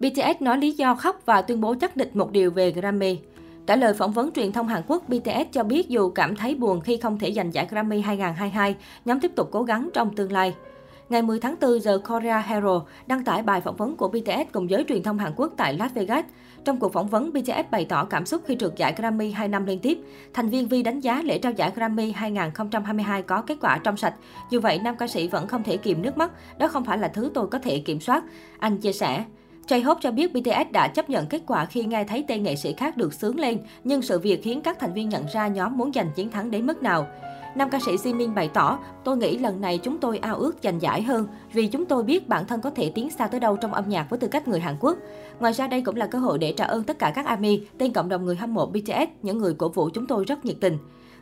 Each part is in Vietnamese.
BTS nói lý do khóc và tuyên bố chắc địch một điều về Grammy. Trả lời phỏng vấn truyền thông Hàn Quốc, BTS cho biết dù cảm thấy buồn khi không thể giành giải Grammy 2022, nhóm tiếp tục cố gắng trong tương lai. Ngày 10 tháng 4, The Korea Herald đăng tải bài phỏng vấn của BTS cùng giới truyền thông Hàn Quốc tại Las Vegas. Trong cuộc phỏng vấn, BTS bày tỏ cảm xúc khi trượt giải Grammy 2 năm liên tiếp. Thành viên Vi đánh giá lễ trao giải Grammy 2022 có kết quả trong sạch. Dù vậy, nam ca sĩ vẫn không thể kìm nước mắt. Đó không phải là thứ tôi có thể kiểm soát. Anh chia sẻ. J-Hope cho biết BTS đã chấp nhận kết quả khi nghe thấy tên nghệ sĩ khác được sướng lên, nhưng sự việc khiến các thành viên nhận ra nhóm muốn giành chiến thắng đến mức nào. Nam ca sĩ Jimin bày tỏ, tôi nghĩ lần này chúng tôi ao ước giành giải hơn vì chúng tôi biết bản thân có thể tiến xa tới đâu trong âm nhạc với tư cách người Hàn Quốc. Ngoài ra đây cũng là cơ hội để trả ơn tất cả các ARMY, tên cộng đồng người hâm mộ BTS, những người cổ vũ chúng tôi rất nhiệt tình.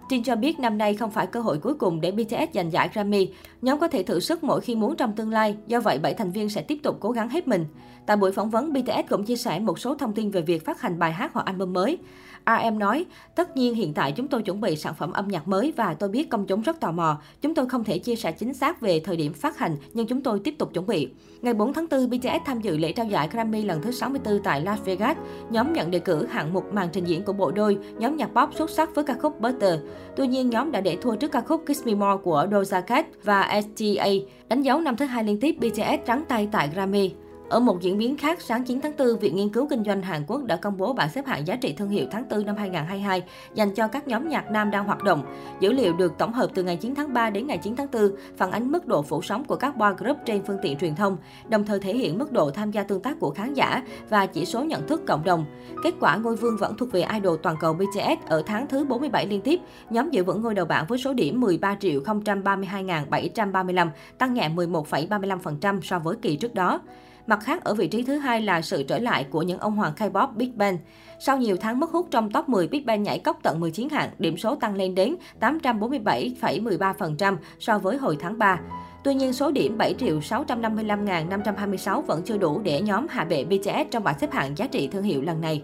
Jin cho biết năm nay không phải cơ hội cuối cùng để BTS giành giải Grammy. Nhóm có thể thử sức mỗi khi muốn trong tương lai, do vậy bảy thành viên sẽ tiếp tục cố gắng hết mình. Tại buổi phỏng vấn, BTS cũng chia sẻ một số thông tin về việc phát hành bài hát hoặc album mới. RM nói, tất nhiên hiện tại chúng tôi chuẩn bị sản phẩm âm nhạc mới và tôi biết công chúng rất tò mò. Chúng tôi không thể chia sẻ chính xác về thời điểm phát hành, nhưng chúng tôi tiếp tục chuẩn bị. Ngày 4 tháng 4, BTS tham dự lễ trao giải Grammy lần thứ 64 tại Las Vegas. Nhóm nhận đề cử hạng mục màn trình diễn của bộ đôi, nhóm nhạc pop xuất sắc với ca khúc Butter. Tuy nhiên, nhóm đã để thua trước ca khúc Kiss Me More của Doja Cat và STA, đánh dấu năm thứ hai liên tiếp BTS trắng tay tại Grammy. Ở một diễn biến khác, sáng 9 tháng 4, Viện Nghiên cứu Kinh doanh Hàn Quốc đã công bố bảng xếp hạng giá trị thương hiệu tháng 4 năm 2022 dành cho các nhóm nhạc nam đang hoạt động. Dữ liệu được tổng hợp từ ngày 9 tháng 3 đến ngày 9 tháng 4, phản ánh mức độ phủ sóng của các boy group trên phương tiện truyền thông, đồng thời thể hiện mức độ tham gia tương tác của khán giả và chỉ số nhận thức cộng đồng. Kết quả ngôi vương vẫn thuộc về idol toàn cầu BTS ở tháng thứ 47 liên tiếp. Nhóm giữ vững ngôi đầu bảng với số điểm 13 triệu 032.735, tăng nhẹ 11,35% so với kỳ trước đó. Mặt khác, ở vị trí thứ hai là sự trở lại của những ông hoàng K-pop Big Bang. Sau nhiều tháng mất hút trong top 10, Big Bang nhảy cốc tận 19 hạng, điểm số tăng lên đến 847,13% so với hồi tháng 3. Tuy nhiên, số điểm 7 triệu 655.526 vẫn chưa đủ để nhóm hạ bệ BTS trong bảng xếp hạng giá trị thương hiệu lần này.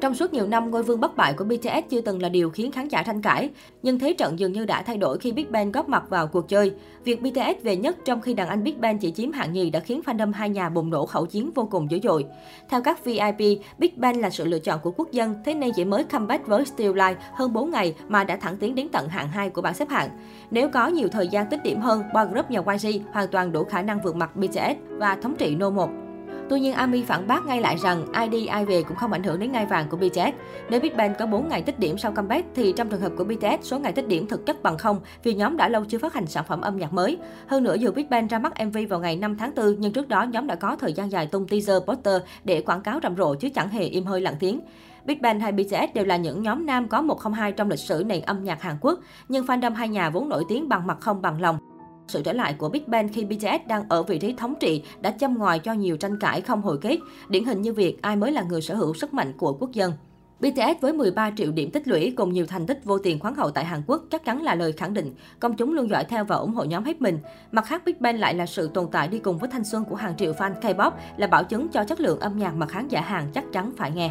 Trong suốt nhiều năm, ngôi vương bất bại của BTS chưa từng là điều khiến khán giả tranh cãi. Nhưng thế trận dường như đã thay đổi khi Big Bang góp mặt vào cuộc chơi. Việc BTS về nhất trong khi đàn anh Big Bang chỉ chiếm hạng nhì đã khiến fandom hai nhà bùng nổ khẩu chiến vô cùng dữ dội. Theo các VIP, Big Bang là sự lựa chọn của quốc dân, thế nên chỉ mới comeback với Still Life hơn 4 ngày mà đã thẳng tiến đến tận hạng 2 của bảng xếp hạng. Nếu có nhiều thời gian tích điểm hơn, boy group nhà YG hoàn toàn đủ khả năng vượt mặt BTS và thống trị No 1. Tuy nhiên, Ami phản bác ngay lại rằng ai đi ai về cũng không ảnh hưởng đến ngai vàng của BTS. Nếu Big Bang có 4 ngày tích điểm sau comeback thì trong trường hợp của BTS, số ngày tích điểm thực chất bằng không vì nhóm đã lâu chưa phát hành sản phẩm âm nhạc mới. Hơn nữa, dù Big Bang ra mắt MV vào ngày 5 tháng 4, nhưng trước đó nhóm đã có thời gian dài tung teaser, poster để quảng cáo rầm rộ chứ chẳng hề im hơi lặng tiếng. Big Bang hay BTS đều là những nhóm nam có 102 trong lịch sử nền âm nhạc Hàn Quốc, nhưng fandom hai nhà vốn nổi tiếng bằng mặt không bằng lòng. Sự trở lại của Big Bang khi BTS đang ở vị trí thống trị đã châm ngòi cho nhiều tranh cãi không hồi kết, điển hình như việc ai mới là người sở hữu sức mạnh của quốc dân. BTS với 13 triệu điểm tích lũy cùng nhiều thành tích vô tiền khoáng hậu tại Hàn Quốc chắc chắn là lời khẳng định công chúng luôn dõi theo và ủng hộ nhóm hết mình. Mặt khác, Big Bang lại là sự tồn tại đi cùng với thanh xuân của hàng triệu fan K-pop là bảo chứng cho chất lượng âm nhạc mà khán giả Hàn chắc chắn phải nghe.